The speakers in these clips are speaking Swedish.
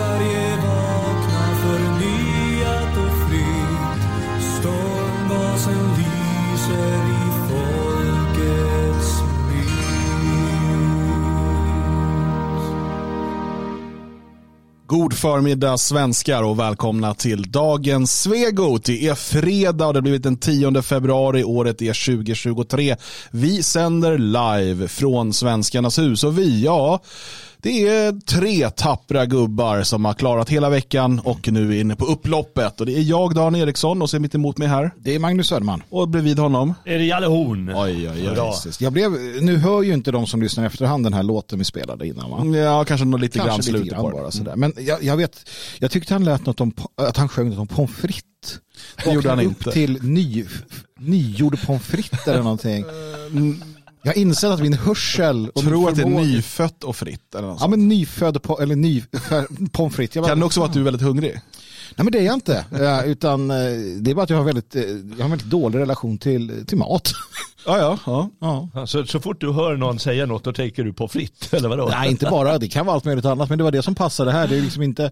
Sverige vakna förnyat och fritt. Stormbasen lyser i folkets. God förmiddag svenskar och välkomna till dagens Svegot. Det är fredag och det har blivit den 10 februari. Året är 2023. Vi sänder live från Svenskarnas hus och vi, ja, det är tre tappra gubbar som har klarat hela veckan och nu är inne på upploppet. Och det är jag, Dan Eriksson, och så är mitt emot mig här. Det är Magnus Söderman. Och bredvid honom. Är det Jalle Horn? Oj, oj, oj. Jag blev, nu hör ju inte de som lyssnar i efterhand den här låten vi spelade innan va? Ja, kanske något lite grann Kanske lite slutet grann på bara sådär. Men jag, jag vet, jag tyckte han lät något om, att han sjöng något om pommes frites. Det gjorde han Vaknade inte. upp till ny, nygjord pommes frites eller någonting. Jag har insett att min hörsel och Jag tror min att det är nyfött och fritt. Eller något Ja men nyfödd, po- eller ny, pommes frites. Jag bara, Kan det också vara att du är väldigt hungrig? Nej men det är jag inte. Utan eh, det är bara att jag har väldigt, eh, jag har en väldigt dålig relation till, till mat. Ja, ja. ja. Ja. Så, Alltså, så fort du hör någon säga något då tänker du på fritt, eller vadå? Nej, inte bara. Det kan vara allt möjligt annat. Men det var det som passade här. Det är liksom inte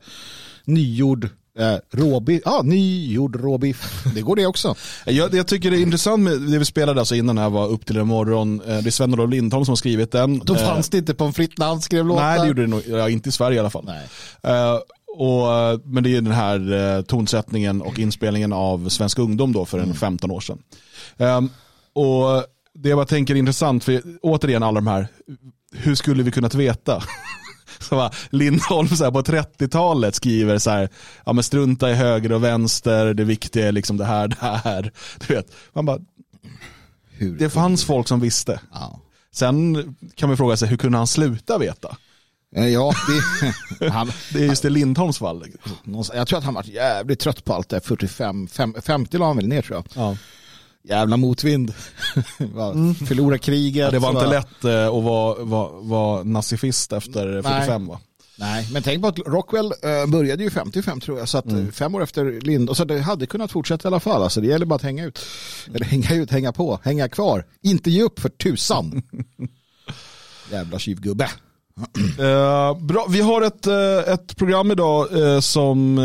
nygjord eh, råbiff. Ja, nygjord råbiff. Det går det också. Jag, jag tycker det är intressant med det vi spelade alltså innan här var upp till en morgon. Eh, Det är Sven-Olof Lindholm som har skrivit den. Då Eh, fanns det inte pommes frites när han skrev låtar. Nej, det gjorde det nog ja, inte i Sverige i alla fall. Nej. Eh, och, men det är den här tonsättningen och inspelningen av Svensk Ungdom då för en 15 år sedan. Ehm, och det jag bara tänker är intressant, för återigen alla de här, hur skulle vi kunnat veta? Så bara, Lindholm så här, på 30-talet skriver så här, ja men strunta i höger och vänster, det viktiga är liksom det här, det här. Du vet, man bara, Hur? det fanns folk som visste. Ja. Sen kan man fråga sig, hur kunde han sluta veta? Eh, Ja, det, han, Det är just i Lindholms fall. jag tror att han var jävligt trött på allt det. 45, fem, 50 la han väl ner tror jag. Ja. Jävla motvind. Va, Förlora kriget. Ja, det var inte lätt eh, att vara, vara, vara nazifist efter 45 va? Nej, men tänk på att Rockwell eh, började ju 55 tror jag, så att Mm. eh, fem år efter Lind, och så det hade kunnat fortsätta i alla fall. Alltså, det gäller bara att hänga ut. Eller hänga ut, hänga på, hänga kvar. Inte ge upp för tusan. Jävla tjuvgubbe. Eh, bra, vi har ett, ett program idag som,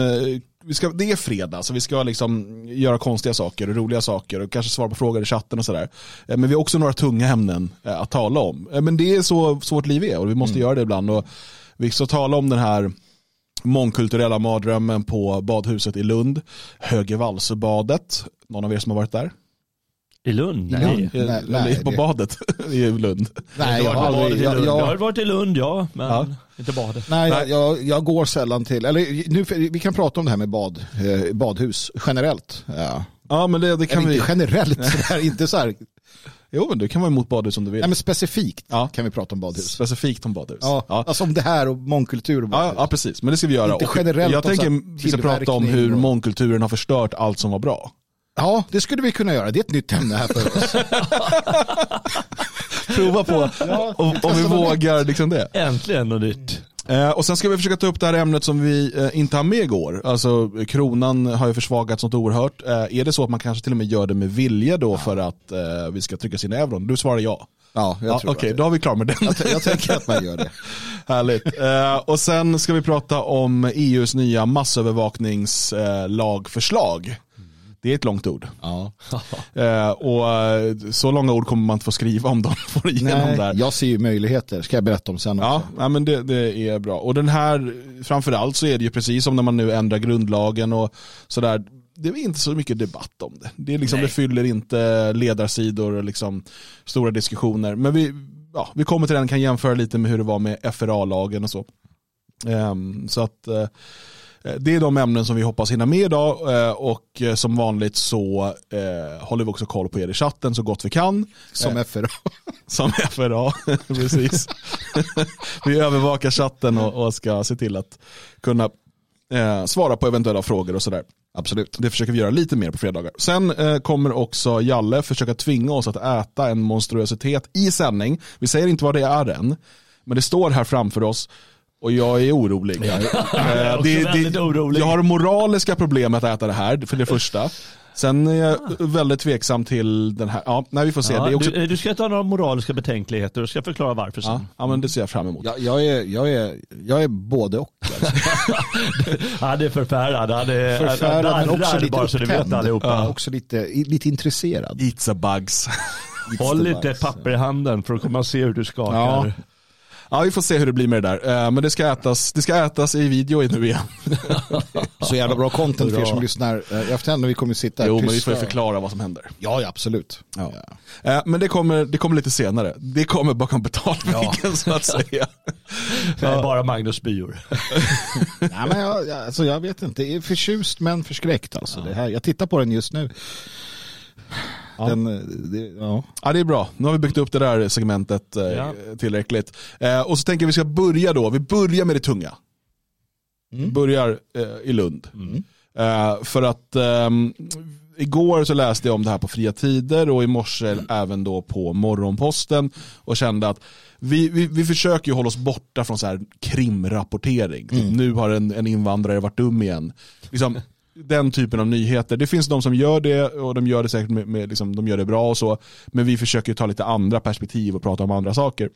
vi ska, det är fredag så vi ska liksom göra konstiga saker och roliga saker och kanske svara på frågor i chatten och sådär. Eh, men vi har också några tunga ämnen eh, att tala om. Eh, men det är så, så vårt liv är och vi måste göra det ibland. Och vi ska tala om den här mångkulturella mardrömmen på badhuset i Lund, Högervalsebadet. Någon av er som har varit där? I Lund? I Nej. Lund? Nej, nej, på det- badet i Lund. Nej, jag har aldrig... i Jag, Lund. Jag har jag, varit i Lund, ja, men Ja. inte badet. nej, Nej. jag, jag går sällan till... Eller nu, vi kan prata om det här med bad, eh, badhus generellt. Ja. Ja men det, det kan Eller vi. inte generellt, sådär, inte så här... Jo men du kan vara emot badhus om du vill. Nej, men specifikt Ja. kan vi prata om badhus. Specifikt om badhus. Ja, ja. Alltså om det här och mångkultur och Ja, badhus. ja, precis. Men det ska vi göra. Inte Och generellt jag tänker vi ska prata om hur och- mångkulturen har förstört allt som var bra. Ja, det skulle vi kunna göra. Det är ett nytt ämne här för oss. Prova på Ja, om, om vi vågar liksom det. Äntligen något nytt. Eh, och sen ska vi försöka ta upp det här ämnet som vi eh, inte har med igår. Alltså kronan har ju försvagats något oerhört. Eh, är det så att man kanske till och med gör det med vilja då för att eh, vi ska trycka sin euron? Du svarar ja. Ja, jag ja tror Okej, att då har vi klar med den. jag, jag tänker att man gör det. Härligt. Eh, och sen ska vi prata om EUs nya massövervakningslagförslag. Det är ett långt ord. Ja. Eh, och eh, så långa ord kommer man inte få skriva om de får igenom Nej, där. jag ser ju möjligheter, ska jag berätta om sen Ja, också. nej, men det, det är bra. Och den här, framförallt så är det ju precis som när man nu ändrar grundlagen och sådär. Det är inte så mycket debatt om det. Det, är liksom, det fyller inte ledarsidor och liksom stora diskussioner. Men vi, ja, vi kommer till den, kan jämföra lite med hur det var med FRA-lagen och så. Ehm, så att eh, det är de ämnen som vi hoppas hinna med idag eh, och eh, som vanligt så eh, håller vi också koll på er i chatten så gott vi kan. Som FRA. Som FRA, precis. vi övervakar chatten och, ska se till att kunna eh, svara på eventuella frågor och sådär. Absolut. Det försöker vi göra lite mer på fredagar. Sen eh, kommer också Jalle försöka tvinga oss att äta en monstruositet i sändning. Vi säger inte vad det är än, men det står här framför oss och jag är orolig. är Eh, också väldigt orolig. Jag har moraliska problem med att äta det här, för det första. Sen är jag väldigt tveksam till den här, ja, nej vi får se. Ja, det är också, du, du ska inte ha några moraliska betänkligheter och ska förklara varför sen. ja, ja, men det ser jag fram emot. Jag, jag, är, jag, är, jag är både och. Alltså. Han är förfärad. Han är Förfärad men också lite bara så ni vet allihopa. Ja, också lite, lite intresserad. Eats a bugs. Håll Lite lite papper i handen för att komma och se hur du skakar. Ja. Ja, vi får se hur det blir med det där. Eh, Men det ska ätas, det ska ätas i video nu igen. Så jävla bra content för er som lyssnar eh, i efterhand när vi kommer sitta Jo, men vi tysta. får ju förklara vad som händer. Ja, ja absolut. Ja. Eh, Men det kommer, det kommer lite senare. Det kommer bakom betalväggen så att säga. Nej, bara Magnus spyor. Nej, men jag, jag, alltså, jag vet inte, jag är förtjust men förskräckt. Alltså, det här. Jag tittar på den just nu. Den, eh, det, ja. Ja, det är bra. Nu har vi byggt upp det där segmentet eh, Ja. tillräckligt. Eh, och så tänker jag vi ska börja då. Vi börjar med det tunga. Börjar eh, i Lund. Eh, för att ehm, igår så läste jag om det här på Fria Tider och i morse även då på Morgonposten och kände att vi, vi, vi försöker ju hålla oss borta från så här krimrapportering. Typ, Nu har en, en invandrare varit dum igen. Liksom, den typen av nyheter. Det finns de som gör det och de gör det säkert med, med liksom, de gör det bra och så. Men vi försöker ju ta lite andra perspektiv och prata om andra saker.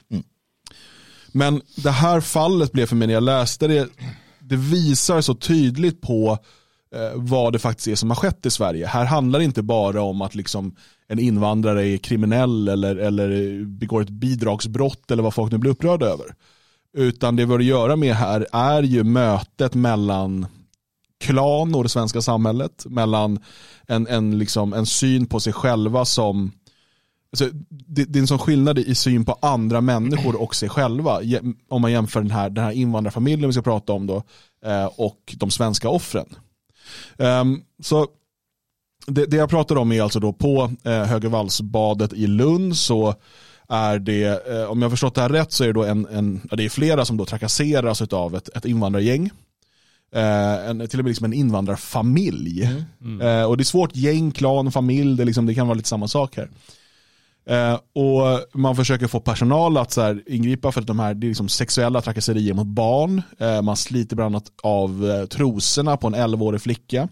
Men det här fallet blev för mig när jag läste det, det visar så tydligt på eh, vad det faktiskt är som har skett i Sverige. Här handlar det inte bara om att liksom en invandrare är kriminell eller, eller begår ett bidragsbrott eller vad folk nu blir upprörda över. Utan det vi har att göra med här är ju mötet mellan klan och det svenska samhället, mellan en, en, liksom, en syn på sig själva som Alltså, det, det är en sån skillnad i syn på andra människor och sig själva. Om man jämför den här, den här invandrarfamiljen vi ska prata om då eh, och de svenska offren. Ehm, så det, det jag pratar om är alltså då på eh, Högervallsbadet i Lund så är det, eh, om jag har förstått det här rätt så är det då en, en ja, det är flera som då trakasseras av ett, ett invandrargäng. Eh, en, till och med liksom en invandrarfamilj. Eh, och det är svårt, gäng, klan, familj, det, är liksom, det kan vara lite samma sak här. Eh, och man försöker få personal att så här, ingripa för att de här, det är liksom sexuella trakasserier mot barn. Eh, man sliter bland annat av eh, trosorna på en 11-årig flicka.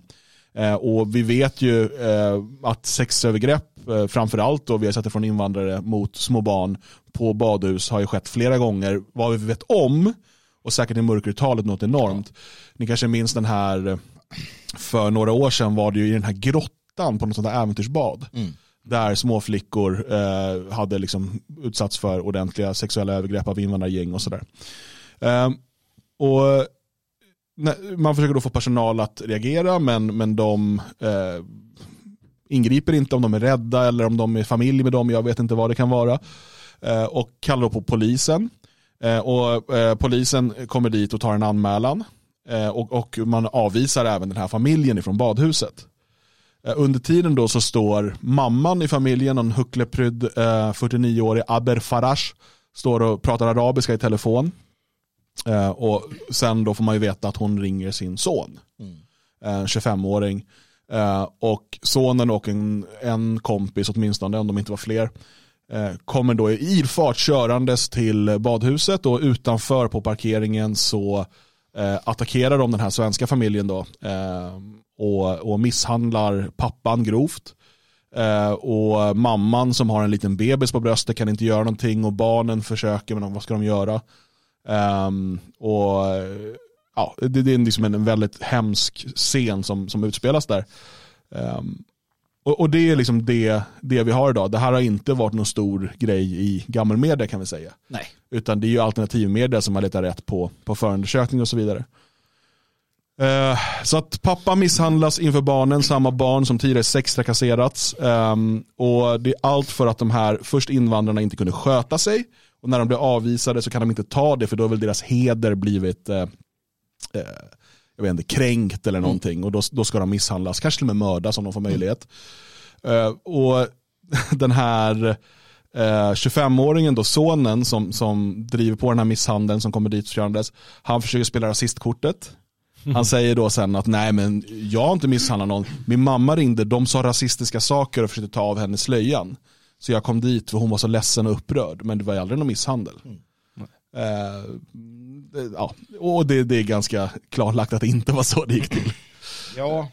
Eh, och vi vet ju eh, att sexövergrepp, eh, framförallt då vi har sett det från invandrare mot små barn på badhus har ju skett flera gånger. Vad vi vet om, och säkert i mörkertalet något enormt. Ni kanske minns den här, för några år sedan var det ju i den här grottan på något sånt där äventyrsbad. Där små flickor eh, hade liksom utsatts för ordentliga sexuella övergrepp av invandrargäng och sådär. Eh, och man försöker då få personal att reagera men, men de eh, ingriper inte om de är rädda eller om de är familj med dem, jag vet inte vad det kan vara. Eh, och kallar då på polisen. Eh, och eh, polisen kommer dit och tar en anmälan. Eh, och, och man avvisar även den här familjen ifrån badhuset. Under tiden då så står mamman i familjen, en huckleprydd eh, 49-årig Aber Farash, står och pratar arabiska i telefon. Eh, och sen då får man ju veta att hon ringer sin son, en 25-åring. Eh, och sonen och en, en kompis åtminstone, om de inte var fler, Eh, kommer då i ilfart körandes till badhuset och utanför på parkeringen så eh, attackerar de den här svenska familjen då eh, och, och misshandlar pappan grovt. Och mamman som har en liten bebis på bröstet kan inte göra någonting och barnen försöker men vad ska de göra? Ehm, och ja, det, är liksom en, en väldigt hemsk scen som, som utspelas där. Ehm, Ehm, och, och det är liksom det, det vi har idag. Det här har inte varit någon stor grej i gammelmedia kan vi säga. Nej. Utan det är ju alternativmedia som har letat rätt på, på förundersökning och så vidare. Eh, så att pappa misshandlas inför barnen, samma barn som tidigare sextrakasserats. Um, och det är allt för att de här först invandrarna inte kunde sköta sig. Och när de blir avvisade så kan de inte ta det för då har väl deras heder blivit eh, eh, jag vet inte, kränkt eller någonting. Och då, då ska de misshandlas, kanske till och med mördas om de får möjlighet. Eh, och den här eh, 25-åringen, då sonen som, som driver på den här misshandeln som kommer dit körandes, han försöker spela rasistkortet. Han säger då sen att nej men jag har inte misshandlat någon. Min mamma ringde, de sa rasistiska saker och försökte ta av henne slöjan. Så jag kom dit för hon var så ledsen och upprörd. Men det var aldrig någon misshandel. Det- ja. Och det, det är ganska klarlagt att det inte var så det gick till. Ja,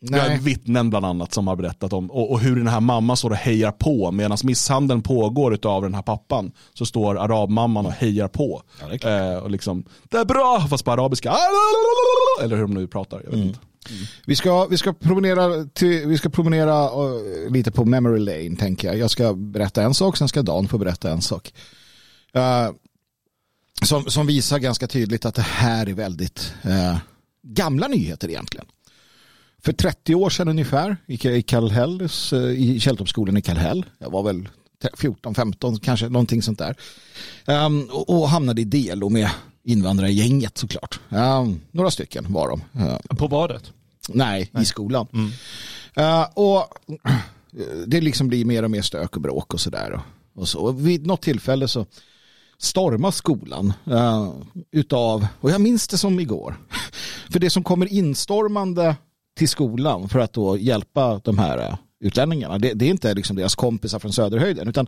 Vi har Nej. vittnen bland annat som har berättat om och, och hur den här mamman står och hejar på medan misshandeln pågår av den här pappan. Så står arabmamman och hejar på. Ja, det eh, och liksom, det är bra, fast på arabiska. Eller hur de nu pratar. Jag vet Mm. inte. Vi ska, vi ska promenera, till, vi ska promenera eh, lite på memory lane tänker jag. Jag ska berätta en sak, sen ska Dan få berätta en sak. Eh, som, som visar ganska tydligt att det här är väldigt eh, gamla nyheter egentligen. För 30 år sedan ungefär i Kallhäll, eh, i Källtorpsskolan i Kallhäll. Jag var väl 14, 15 kanske, någonting sånt där. Ehm, och, och hamnade i DLO med invandrargänget såklart. Ehm, några stycken var de. Ehm, På badet. Nej, i skolan. Eh, och det liksom blir mer och mer stök och bråk och sådär. Och, och så. Och vid något tillfälle så storma skolan uh, utav, och jag minns det som igår, för det som kommer instormande till skolan för att då hjälpa de här uh, utlänningarna, det, det är inte liksom deras kompisar från Söderhöjden, utan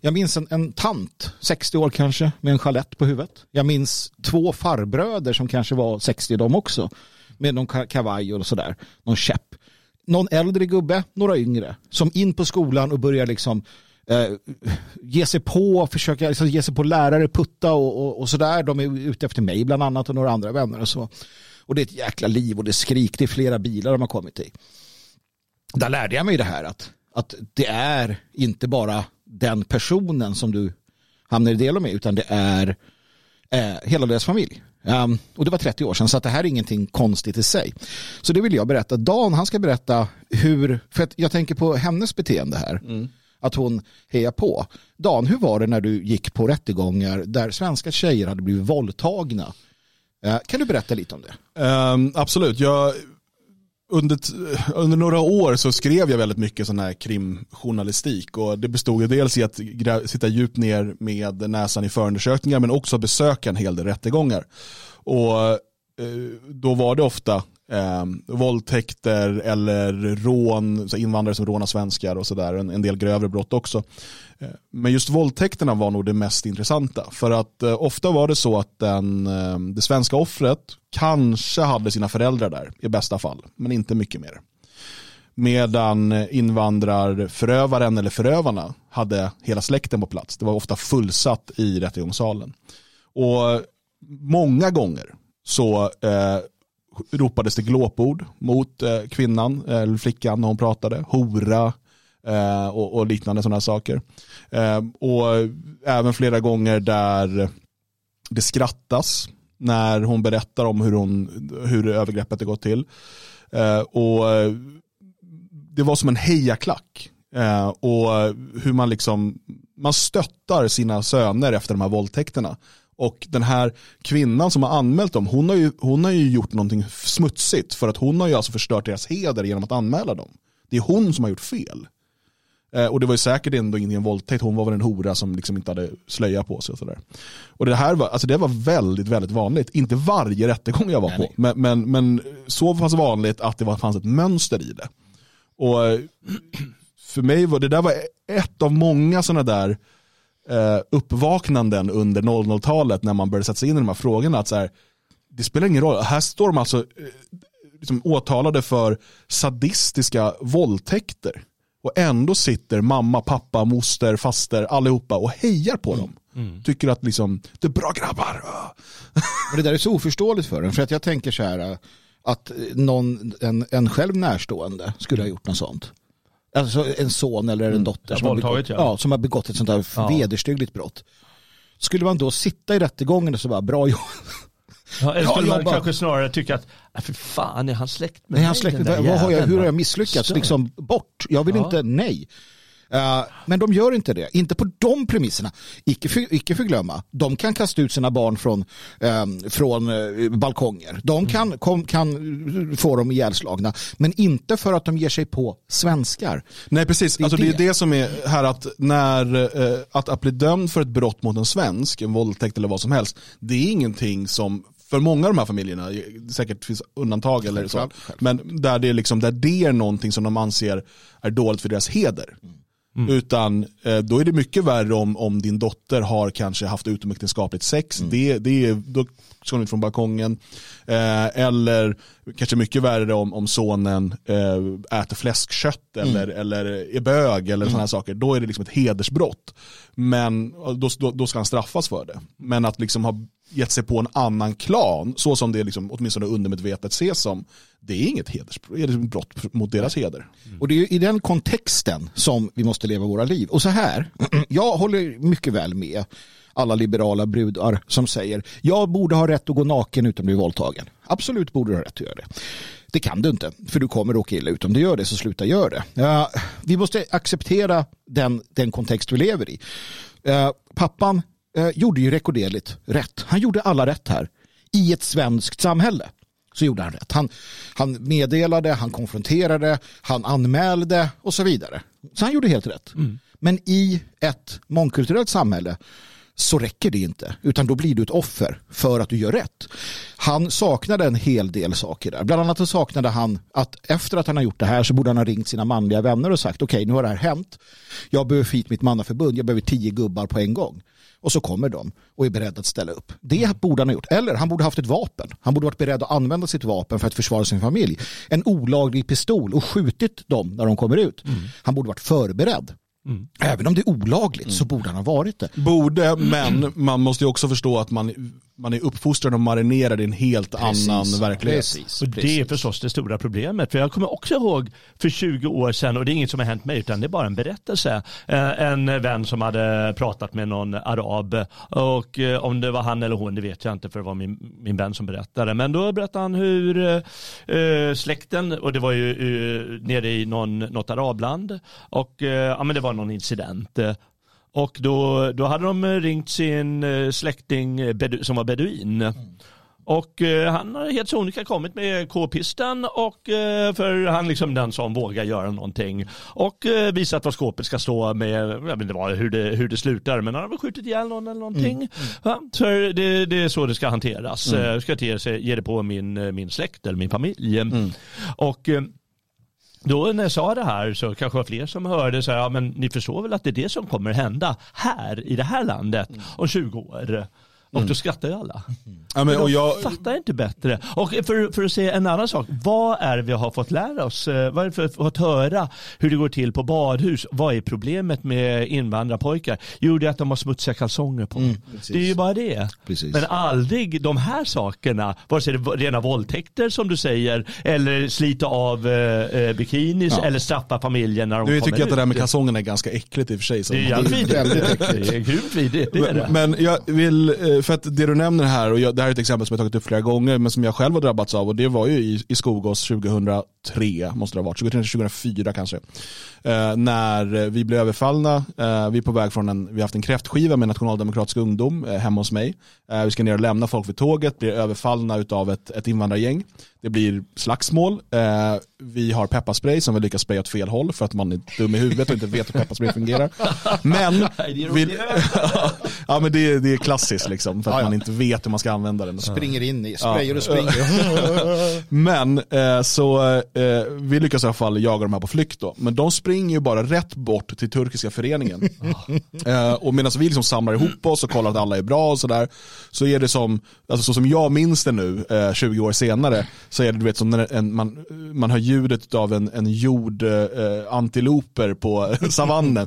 jag minns en, en tant, 60 år kanske, med en chalett på huvudet. Jag minns två farbröder som kanske var 60 de också, med någon kavaj och sådär, någon käpp. Någon äldre gubbe, några yngre, som in på skolan och börjar liksom Eh, ge sig på, försöka liksom, ge sig på lärare, putta och, och, och sådär. De är ute efter mig bland annat och några andra vänner och så. Och det är ett jäkla liv och det är skrik, det är flera bilar de har kommit i. Där lärde jag mig det här att, att det är inte bara den personen som du hamnar i del med utan det är eh, hela deras familj. Um, och det var 30 år sedan så att det här är ingenting konstigt i sig. Så det vill jag berätta. Dan han ska berätta hur, för att jag tänker på hennes beteende här. Mm. Att hon hejar på. Dan, hur var det när du gick på rättegångar där svenska tjejer hade blivit våldtagna? Eh, kan du berätta lite om det? Um, absolut, jag, under, under några år så skrev jag väldigt mycket sån här krimjournalistik och det bestod ju dels i att sitta djupt ner med näsan i förundersökningar men också besöka en hel del rättegångar. Och eh, då var det ofta eh, våldtäkter eller rån, så invandrare som rånar svenskar och sådär, en, en del grövre brott också. Eh, Men just våldtäkterna var nog det mest intressanta. För att eh, ofta var det så att den, eh, det svenska offret kanske hade sina föräldrar där i bästa fall, men inte mycket mer. Medan invandrarförövaren eller förövarna hade hela släkten på plats. Det var ofta fullsatt i rättegångssalen. Och många gånger så eh, ropades det glåpord mot eh, kvinnan eh, eller flickan när hon pratade. Hora eh, och, och liknande sådana saker. Eh, och även flera gånger där det skrattas när hon berättar om hur, hon, hur övergreppet har gått till. Eh, och eh, det var som en hejaklack. Eh, och hur man liksom, man stöttar sina söner efter de här våldtäkterna. Och den här kvinnan som har anmält dem, hon har, ju, hon har ju gjort någonting smutsigt för att hon har ju alltså förstört deras heder genom att anmäla dem. Det är hon som har gjort fel. Eh, och det var ju säkert ändå ingen våldtäkt, hon var väl en hora som liksom inte hade slöja på sig och sådär. Och det här var, alltså det var väldigt, väldigt vanligt. Inte varje rättegång jag var Nej, på, nej. men, men, men så pass vanligt att det var, fanns ett mönster i det. Och eh, för mig var det där var ett av många sådana där eh, uppvaknanden under 00-talet när man började sätta sig in i de här frågorna. Att så här, det spelar ingen roll, här står de alltså eh, liksom åtalade för sadistiska våldtäkter. Och ändå sitter mamma, pappa, moster, faster, allihopa och hejar på dem. Tycker att liksom, det är bra grabbar. Och det där är så oförståeligt för en. För att jag tänker så här äh, att någon, en, en själv närstående skulle ha gjort något sånt. Alltså en son eller en dotter Ja, som, har begått, ja. ja, som har begått ett sånt där Ja. vederstyggligt brott. Skulle man då sitta i rättegången och så bara bra jobb. Ja, eller skulle man bara- kanske snarare tycka att, "Nej, för fan är han släkt med Nej, mig, han släkten, den där vad har jag, hur har va?" jag misslyckats? Liksom bort. Jag vill inte, nej. Eh, men de gör inte det. Inte på de premisserna. Icke, för, icke förglömma. De kan kasta ut sina barn från, eh, från eh, balkonger. De kan, kom, kan få dem ihjälslagna. Men inte för att de ger sig på svenskar. Nej precis, Det är alltså, det är det. det som är här att när eh, att, att bli dömd för ett brott mot en svensk, en våldtäkt eller vad som helst, det är ingenting som för många av de här familjerna, det säkert finns undantag eller så, men där det, är liksom, där det är någonting som de anser är dåligt för deras heder. Utan eh, då är det mycket värre om, om din dotter har kanske haft utomäktenskapligt sex. Det, det är, då ska hon ut från balkongen. Eh, eller kanske mycket värre om, om sonen eh, äter fläskkött eller, eller är bög eller sådana saker. Då är det liksom ett hedersbrott. Men då, då, då ska han straffas för det. Men att liksom ha gett sig på en annan klan, så som det liksom, åtminstone undermedvetet ses som, det är inget hedersbrott, det är ett brott mot deras heder. Och det är i den kontexten som vi måste leva våra liv. Och så här, jag håller mycket väl med alla liberala brudar som säger jag borde ha rätt att gå naken utan att bli våldtagen. Absolut borde du ha rätt att göra det. Det kan du inte, för du kommer råka illa ut. Om du gör det så sluta gör det. Ja, vi måste acceptera den, den kontext vi lever i. Ja, pappan eh, gjorde ju rekorderligt rätt. Han gjorde alla rätt här i ett svenskt samhälle. Så gjorde han rätt. Han, han meddelade, han konfronterade, han anmälde och så vidare. Så han gjorde helt rätt. Men i ett mångkulturellt samhälle så räcker det inte. Utan då blir du ett offer för att du gör rätt. Han saknade en hel del saker där. Bland annat så saknade han att efter att han har gjort det här så borde han ha ringt sina manliga vänner och sagt okej nu har det här hänt. Jag behöver få hit mitt mannaförbund. Jag behöver tio gubbar på en gång. Och så kommer de och är beredda att ställa upp. Det borde han ha gjort. Eller han borde haft ett vapen. Han borde varit beredd att använda sitt vapen för att försvara sin familj. En olaglig pistol och skjutit dem när de kommer ut. Han borde varit förberedd. Även om det är olagligt så borde han ha varit det. Borde, men man måste ju också förstå att man, man är uppfostrad och marinerad i en helt annan verklighet. Precis. Och det är förstås det stora problemet. För jag kommer också ihåg för 20 år sedan, och det är inget som har hänt mig utan det är bara en berättelse. Eh, En vän som hade pratat med någon arab och eh, om det var han eller hon det vet jag inte för det var min, min vän som berättade. Men då berättade han hur eh, släkten, och det var ju nere i någon, något arabland och ja, men det var någon incident. Och då, då hade de ringt sin eh, släkting eh, som var beduin. Och eh, han har helt sonika kommit med k-pisten och eh, för han liksom den som vågar göra någonting. Och eh, visat vad skåpet ska stå med, jag vet inte hur, det, hur det slutar, men han har väl skjutit ihjäl någon eller någonting. Ja, så det, det är så det ska hanteras. Mm. Ska ge, sig, ge det på min, min släkt eller min familj. Och eh, då när jag sa det här så kanske det var fler som hörde så här, ja, men ni förstår väl att det är det som kommer hända här i det här landet om 20 år. Och då skrattar ju alla. Ja, men, och jag, Fattar inte bättre. Och för, för att säga en annan sak. Vad är det vi har fått lära oss? Eh, Vad är det för att fått höra hur det går till på badhus? Vad är problemet med invandrarpojkar? Jo, det är att de har smutsiga kalsonger på. det är ju bara det. Precis. Men aldrig de här sakerna, vare sig det är rena våldtäkter som du säger, eller slita av eh, eh, bikinis, Ja. eller straffa familjen när de du kommer tycker att det där med ut. kalsongerna är ganska äckligt i och för sig. Så Det är jävligt vidrigt. Det är grymt vidrigt. Men jag vill, eh, för att det du nämner här, och jag, det här är ett exempel som jag tagit upp flera gånger, men som jag själv har drabbats av, och det var ju i, i Skogås 2003, måste det ha varit, 2003, 2004 kanske. Eh, när vi blev överfallna, eh, vi är på väg från en, vi har haft en kräftskiva med nationaldemokratisk ungdom eh, hemma hos mig. Eh, vi ska ner och lämna folk vid tåget, blir överfallna av ett, ett invandrargäng. Det blir slagsmål, eh, vi har pepparspray som vi lyckas spraya åt fel håll för att man är dum i huvudet och inte vet hur pepparspray fungerar. Men, vi, ja men det, är- det är klassiskt liksom, för att man inte vet hur man ska använda den. Springer in i, sprayar och springer. Men eh, så vi lyckas i alla fall jaga de här på flykt då. Men de springer ju bara rätt bort till turkiska föreningen. eh, och medan vi liksom samlar ihop oss och kollar att alla är bra och sådär. Så är det som, alltså så som jag minns det nu, eh, 20 år senare, så är det du vet som när en, man, man hör ljudet av en, en jord eh, antiloper på savannen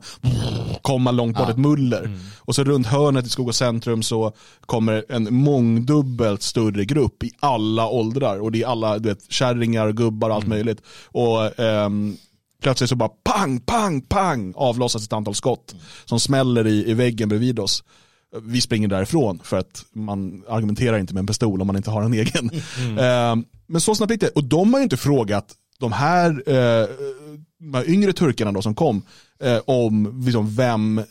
komma långt bort ett muller. Och så runt hörnet i Skog och centrum så kommer en mångdubbelt större grupp i alla åldrar. Och det är alla du vet, kärringar, gubbar och allt möjligt. Och ehm, plötsligt så bara pang, pang, pang avlossas ett antal skott som smäller i, i väggen bredvid oss. Vi springer därifrån för att man argumenterar inte med en pistol om man inte har en egen. Ehm, men så snabbt gick det. Och de har ju inte frågat de här, eh, de här yngre turkarna då som kom eh, om liksom, vem, eh,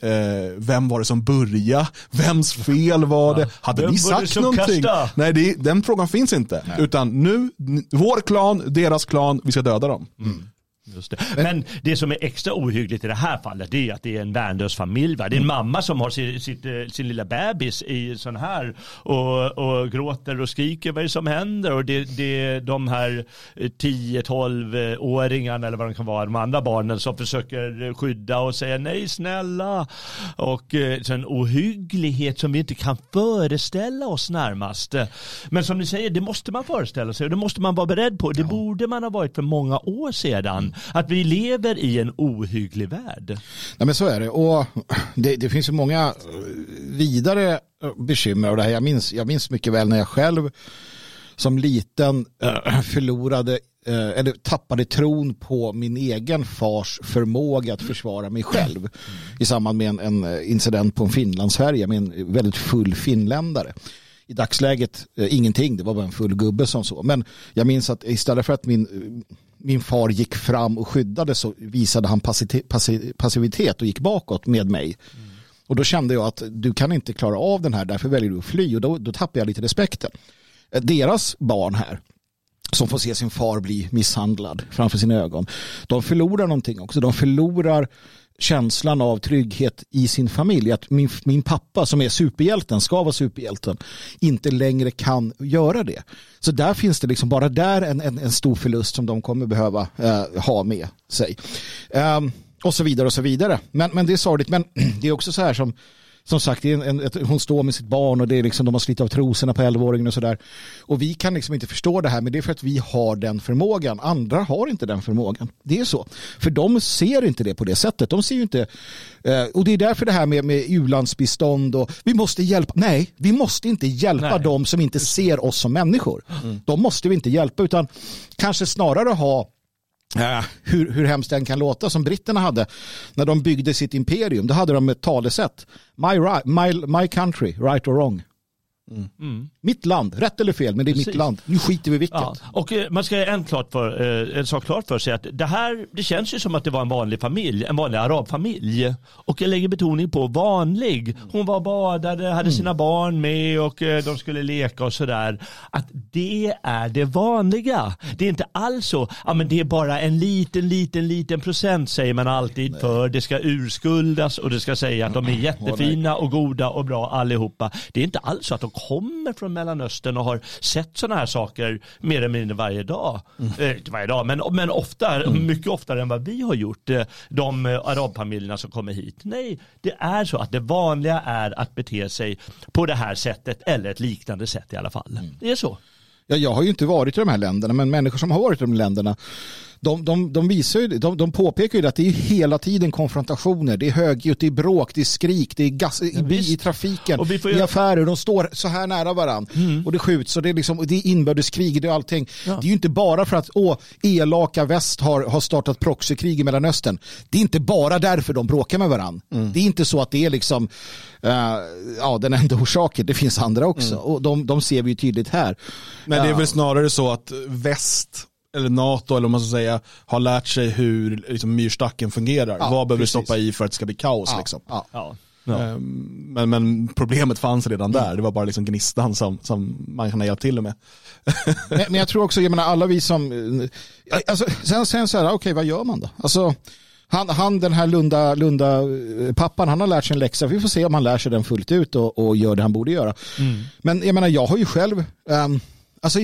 vem var det som började, vems fel var det, hade Vem ni sagt någonting? kastade? Nej, det, den frågan finns inte. Utan nu, vår klan, deras klan, vi ska döda dem. Just det. Men det som är extra ohyggligt i det här fallet det är att det är en värnlös familj. Va? Det är en mamma som har sin, sitt, eh, sin lilla bebis i sån här och, och gråter och skriker vad är det som händer och det, det de här 10-12-åringarna eller vad de kan vara, de andra barnen som försöker skydda och säga nej snälla och eh, så en ohygglighet som vi inte kan föreställa oss närmast. Men som ni säger, det måste man föreställa sig och det måste man vara beredd på. Det ja. borde man ha varit för många år sedan. Att vi lever i en ohygglig värld. Ja, men så är det. Och det, det finns ju många eh, vidare eh, bekymmer av det här. Jag minns, jag minns mycket väl när jag själv som liten eh, förlorade eller tappade tron på min egen fars förmåga att försvara mig själv mm. i samband med en, en incident på en Finlandsfärja med en väldigt full finländare i dagsläget eh, ingenting, det var bara en full gubbe som så. Men jag minns att istället för att min, min far gick fram och skyddade så visade han passivitet och gick bakåt med mig. Mm. Och då kände jag att du kan inte klara av den här, därför väljer du att fly. Och då, då tappade jag lite respekten. Eh, deras barn här, som får se sin far bli misshandlad framför sina ögon, de förlorar någonting också. De förlorar känslan av trygghet i sin familj. Att min, min pappa som är superhjälten, ska vara superhjälten, inte längre kan göra det. Så där finns det liksom bara där en, en, en stor förlust som de kommer behöva eh, ha med sig. Um, och så vidare och så vidare. Men, men det är sorgligt. Men det är också så här som som sagt, en, en, ett, hon står med sitt barn och det är liksom, de har slitit av trosorna på 11-åringen och sådär. Och vi kan liksom inte förstå det här, men det är för att vi har den förmågan. Andra har inte den förmågan. Det är så. För de ser inte det på det sättet. De ser ju inte, eh, och det är därför det här med, med u-landsbistånd och vi måste hjälpa. Nej, vi måste inte hjälpa Nej. dem som inte ser oss som människor. Mm. De måste vi inte hjälpa, utan kanske snarare ha Uh, hur, hur hemskt den kan låta som britterna hade när de byggde sitt imperium. Då hade de ett talesätt. My, right, my, my country, right or wrong. Mm. Mm. Mitt land, rätt eller fel, men det är Precis. mitt land. Nu skiter vi i vilket. Ja. Och eh, man ska en, klart för, eh, en sak klart för sig att det här, det känns ju som att det var en vanlig familj, en vanlig arabfamilj. Och jag lägger betoning på vanlig. Hon var badade, hade mm. sina barn med och eh, de skulle leka och sådär. Att det är det vanliga. Det är inte alls så, ja men det är bara en liten, liten, liten procent säger man alltid Nej. för det ska urskuldas och det ska säga att de är jättefina och goda och bra allihopa. Det är inte alls så att de kommer från Mellanöstern och har sett sådana här saker mer eller mindre varje dag. Mm. Eh, inte varje dag, men, men ofta, mm. mycket oftare än vad vi har gjort, eh, de eh, arabfamiljerna som kommer hit. Nej, det är så att det vanliga är att bete sig på det här sättet eller ett liknande sätt i alla fall. Mm. Det är så. Ja, jag har ju inte varit i de här länderna, men människor som har varit i de länderna de, de, de, visar ju, de, de påpekar ju att det är hela tiden konfrontationer. Det är högljutt, det är bråk, det är skrik, det är gas i, i trafiken, i affärer. De står så här nära varandra mm. och det skjuts och det är, liksom, det är inbördeskrig, det är allting. Ja. Det är ju inte bara för att åh, elaka väst har, har startat proxykrig i Mellanöstern. Det är inte bara därför de bråkar med varandra. Mm. Det är inte så att det är liksom uh, ja, den enda orsaken. Det finns andra också mm. och de, de ser vi ju tydligt här. Men det är väl snarare så att väst eller NATO eller om man ska säga, har lärt sig hur liksom, myrstacken fungerar. Ja, Vad behöver du stoppa i för att det ska bli kaos? Ja, liksom. ja, ja. Ehm, men, men problemet fanns redan där, mm. det var bara liksom gnistan som, som man kan ha hjälpt till med. men, men, jag tror också, jag menar alla vi som, alltså, sen, sen så här, okej okay, vad gör man då? Alltså, han, han den här Lunda, Lunda eh, pappan, han har lärt sig en läxa. Vi får se om han lär sig den fullt ut och, och gör det han borde göra. Mm. Men jag menar, jag har ju själv, um, Alltså,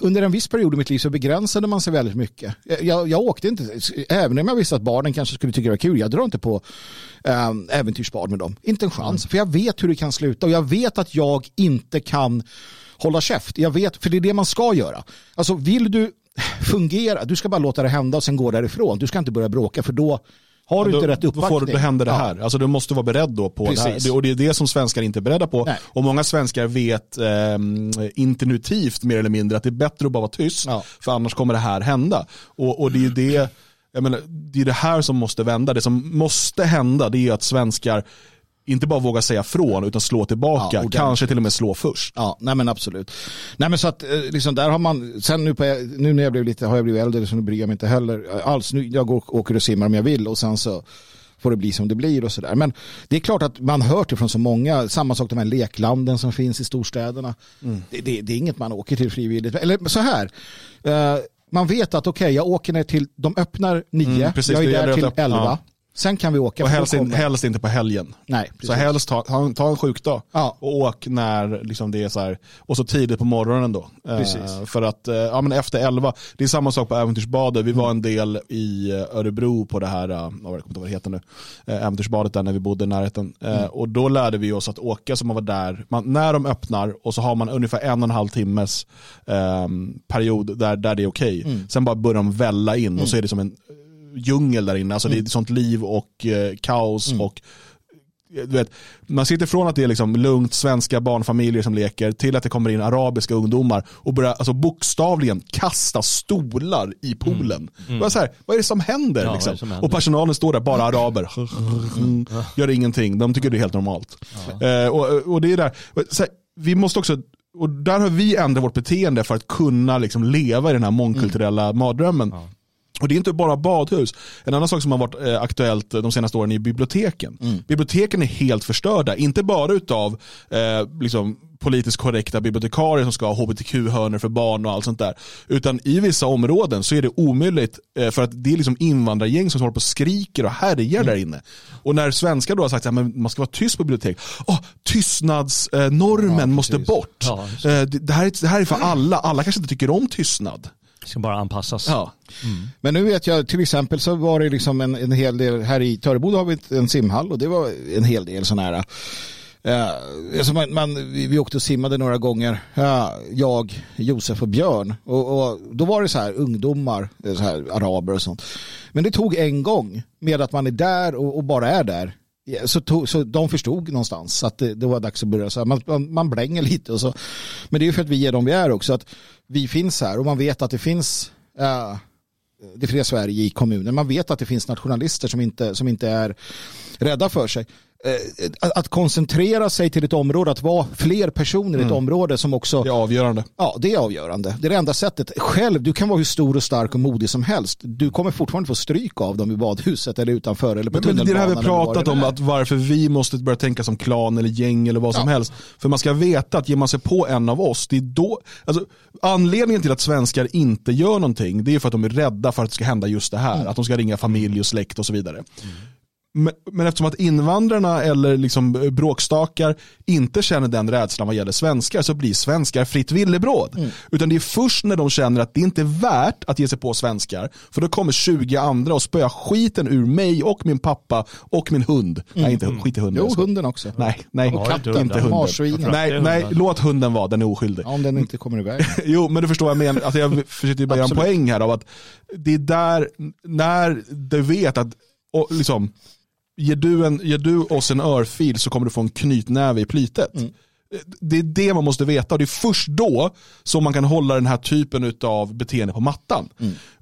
under en viss period i mitt liv så begränsade man sig väldigt mycket. Jag, jag åkte inte, även om jag visste att barnen kanske skulle tycka det var kul, jag drar inte på ähm, äventyrsbad med dem. Inte en chans, mm. för jag vet hur det kan sluta och jag vet att jag inte kan hålla käft. Jag vet, för det är det man ska göra. Alltså vill du fungera, du ska bara låta det hända och sen gå därifrån. Du ska inte börja bråka för då har du då, inte rätt uppbackning. Då, får, då händer det här. Alltså, du måste vara beredd då på Precis. det här. Och det är det som svenskar inte är beredda på. Nej. Och många svenskar vet eh, intuitivt mer eller mindre att det är bättre att bara vara tyst. Ja. För annars kommer det här hända. Och, och det är det jag menar, det är det här som måste vända. Det som måste hända det är att svenskar inte bara våga säga från utan slå tillbaka, ja, kanske till och med slå först. Ja, nej men absolut. Nej men så att eh, liksom där har man, sen nu, på, nu när jag blev lite, har jag blivit äldre så nu bryr jag mig inte heller alls. Nu, jag går, åker och simmar om jag vill och sen så får det bli som det blir och sådär. Men det är klart att man hört det från så många, samma sak de här leklanden som finns i storstäderna. Mm. Det, det, det, är inget man åker till frivilligt. Eller så här, uh, man vet att okej, jag åker ner till, de öppnar nio, Mm, precis, jag är där till elva. ja. Sen kan vi åka. Och helst, in, helst inte på helgen. Nej, Så helst ta, ta, ta en sjukdag Ja. och åk när liksom det är så här, och så tidigt på morgonen då. Eh, Precis. för att eh, ja, men efter 11, det är samma sak på Äventyrsbadet. Vi Mm. var en del i eh, Örebro på det här, eh, jag kommer inte ihåg vad det heter nu, eh, Äventyrsbadet där när vi bodde i närheten. Eh, Mm. Och då lärde vi oss att åka så man var där, man, när de öppnar och så har man ungefär en och en halv timmes eh, period där, där det är okej. Mm. Sen bara börjar de välla in och så är det som en djungel där inne. Alltså Mm. det är sånt liv och eh, kaos och du vet, man sitter från att det är liksom lugnt svenska barnfamiljer som leker till att det kommer in arabiska ungdomar och börjar alltså bokstavligen kasta stolar i poolen. Vad, är så här, vad är det som händer? Ja, liksom? det som händer? Och personalen står där, bara araber. Gör ingenting, de tycker det är helt normalt. Eh, och, och det är där, här, vi måste också och där har vi ändrat vårt beteende för att kunna liksom leva i den här mångkulturella mardrömmen. Och det är inte bara badhus. En annan sak som har varit eh, aktuellt de senaste åren är biblioteken. Biblioteken är helt förstörda, inte bara utav eh, liksom, politiskt korrekta bibliotekarier som ska ha hbtq-hörnor för barn och allt sånt där. Utan i vissa områden så är det omöjligt eh, för att det är liksom invandrargäng som håller på och skriker och härjar där inne. Och när svenskar då har sagt att man ska vara tyst på bibliotek, oh, tystnadsnormen Ja, måste bort. Ja, Eh, det, här är, det här är för alla, alla kanske inte tycker om tystnad. Ska bara anpassas. Ja. Men nu vet jag, till exempel så var det liksom en, en hel del, här i Töreboda har vi en simhall och det var en hel del sådana här Eh, alltså man, man, vi, vi åkte och simmade några gånger, Ja, jag, Josef och Björn. Och, och då var det så här ungdomar, så här, araber och sånt. Men det tog en gång med att man är där och, och bara är där. Så, tog, så de förstod någonstans att det, det var dags att börja. Så här, man, man, man blänger lite och så. Men det är ju för att vi är de vi är också. Att vi finns här och man vet att det finns eh, det fria Sverige i kommunen. Man vet att det finns nationalister som inte, som inte är rädda för sig. Eh, Att, koncentrera sig till ett område, att vara fler personer i ett område som också Det är avgörande. Ja, det är avgörande. Det är det enda sättet. Själv, du kan vara hur stor och stark och modig som helst. Du kommer fortfarande få stryk av dem i badhuset eller utanför eller på Men, men det är det här vi tunnelbanan pratat om, att varför vi måste börja tänka som klan eller gäng eller vad som Ja. helst. För man ska veta att ger man sig på en av oss, det är då, alltså, anledningen till att svenskar inte gör någonting, det är för att de är rädda för att det ska hända just det här. Mm. Att de ska ringa familj och släkt och så vidare. Men, men eftersom att invandrarna eller liksom bråkstakar inte känner den rädslan vad gäller svenskar så blir svenskar fritt villebråd. Mm. Utan det är först när de känner att det inte är värt att ge sig på svenskar för då kommer 20 andra och spöa skiten ur mig och min pappa och min hund. Nej, inte skit i hunden. Mm. Jo, hunden också. Nej, nej, Och katten. inte hunden. Marsvinen. Nej, nej, låt hunden vara, den är oskyldig. Ja, om den inte kommer iväg. Jo, men du förstår vad jag menar. Alltså jag försökte bara göra en poäng här av att det är där, när du vet att, och liksom, ger du, en, ger du oss en örfil så kommer du få en knytnäve i plytet. Det är det man måste veta och det är först då som man kan hålla den här typen av beteende på mattan.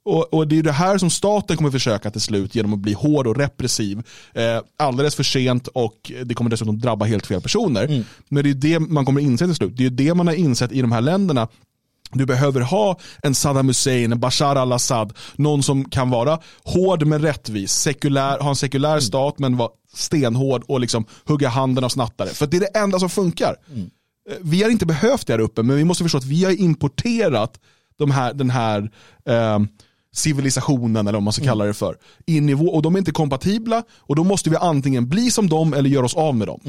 Och, och det är det här som staten kommer försöka till slut genom att bli hård och repressiv. Eh, alldeles för sent och det kommer dessutom drabba helt fel personer. Men det är det man kommer inse till slut. Det är det man har insett i de här länderna du behöver ha en Saddam Hussein, en Bashar al-Assad, någon som kan vara hård men rättvis, sekulär, ha en sekulär stat men vara stenhård och liksom hugga handen av snattare. För det är det enda som funkar. Eh, Vi har inte behövt det här uppe men vi måste förstå att vi har importerat de här, den här eh, civilisationen eller vad man ska kalla det för in i vår, och de är inte kompatibla och då måste vi antingen bli som dem eller göra oss av med dem.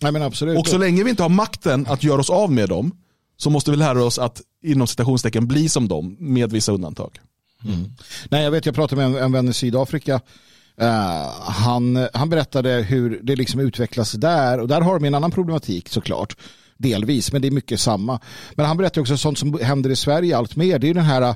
Nej, men absolut. Och så länge vi inte har makten att göra oss av med dem så måste vi lära oss att inom citationstecken bli som dem med vissa undantag. Mm. Nej, jag vet, jag pratade med en, en vän i Sydafrika. Uh, han, han berättade hur det liksom utvecklas där och där har de en annan problematik såklart. Delvis, men det är mycket samma. Men han berättade också sånt som händer i Sverige allt mer. Det är ju den här,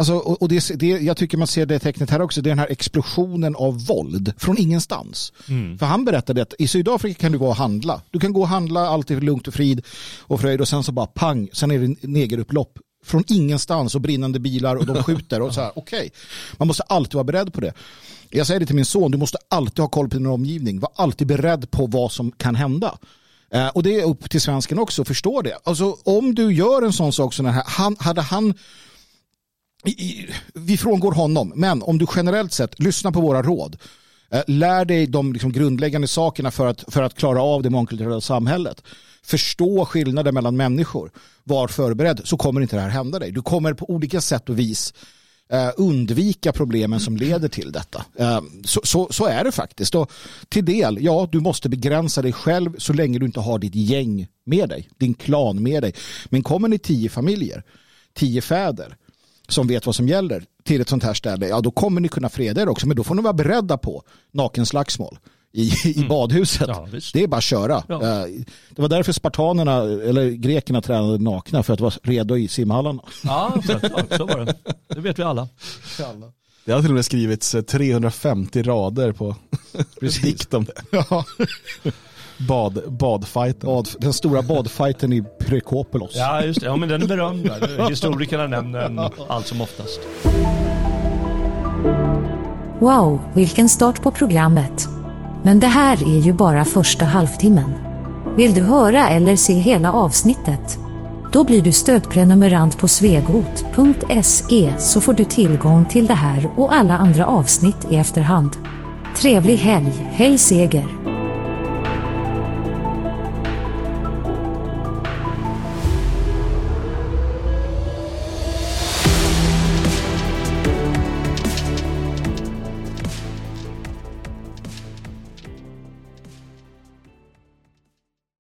alltså, och och det, det, jag tycker man ser det tecknet här också, det är den här explosionen av våld från ingenstans. För han berättade att i Sydafrika kan du gå och handla. Du kan gå och handla, allt är lugnt och frid och fröjd och sen så bara pang, sen är det negerupplopp från ingenstans och brinnande bilar och de skjuter och så här, okej. Man måste alltid vara beredd på det. Jag säger det till min son, du måste alltid ha koll på din omgivning. Var alltid beredd på vad som kan hända. Eh, och det är upp till svensken också, förstå det. Alltså om du gör en sån sak som den här, han, hade han vi frångår honom, men om du generellt sett lyssnar på våra råd, eh, lär dig de liksom grundläggande sakerna för att, för att klara av det mångkulturella samhället, förstå skillnader mellan människor, var förberedd, så kommer inte det här hända dig. Du kommer på olika sätt och vis eh, undvika problemen som leder till detta. Eh, så, så, så, är det faktiskt. Och till del, ja, du måste begränsa dig själv så länge du inte har ditt gäng med dig, din klan med dig. Men kommer ni tio familjer, tio fäder som vet vad som gäller till ett sånt här ställe, ja då kommer ni kunna freda er också. Men då får ni vara beredda på nakenslagsmål i, i mm. badhuset. Ja, det är bara att köra. Ja. Eh, det var därför spartanerna, eller grekerna tränade nakna för att vara redo i simhallarna. Ja, så var det. Det vet vi alla. Det har till och med skrivits 350 eh, rader på dikt om det. Ja. Bad, badfighten. Bad, den stora badfighten i Prekopelos. Ja, just det. Ja, men den är berömd. Historikerna nämner den allt som oftast. Wow, vilken start på programmet. Men det här är ju bara första halvtimmen. Vill du höra eller se hela avsnittet? Då blir du stödprenumerant på svegot.se så får du tillgång till det här och alla andra avsnitt i efterhand. Trevlig helg, hej Seger!